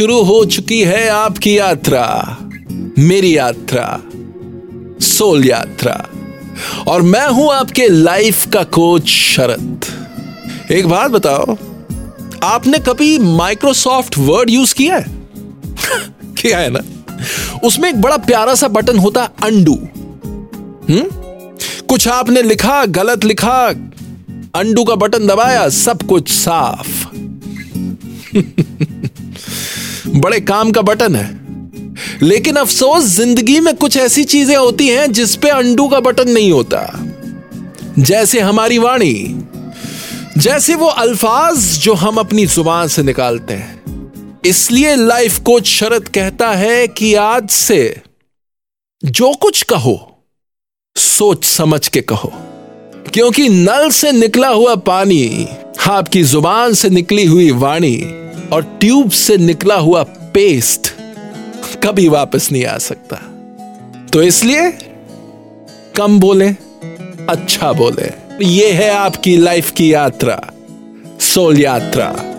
शुरू हो चुकी है आपकी यात्रा, मेरी यात्रा, सोल यात्रा। और मैं हूँ आपके लाइफ का कोच शरद एक बात बताओ, आपने कभी माइक्रोसॉफ्ट वर्ड यूज़ किया है? किया है ना? उसमें एक बड़ा प्यारा सा बटन होता है अंडू हम्म? कुछ आपने लिखा, गलत लिखा अंडू का बटन दबाया, सब कुछ साफ़। बड़े काम का बटन है। लेकिन अफसोस, ज़िंदगी में कुछ ऐसी चीज़ें होती हैं जिस पे अंडू का बटन नहीं होता। जैसे हमारी वाणी, जैसे वो अल्फाज जो हम अपनी ज़ुबान से निकालते हैं। इसलिए लाइफ कोच शरद कहता है कि आज से जो कुछ कहो, सोच समझ के कहो। क्योंकि नल से निकला हुआ पानी, आपकी ज़ुबान से निकली हुई वाणी और ट्यूब से निकला हुआ पेस्ट कभी वापस नहीं आ सकता। तो इसलिए कम बोले अच्छा बोले। ये है आपकी लाइफ की यात्रा, सोल यात्रा।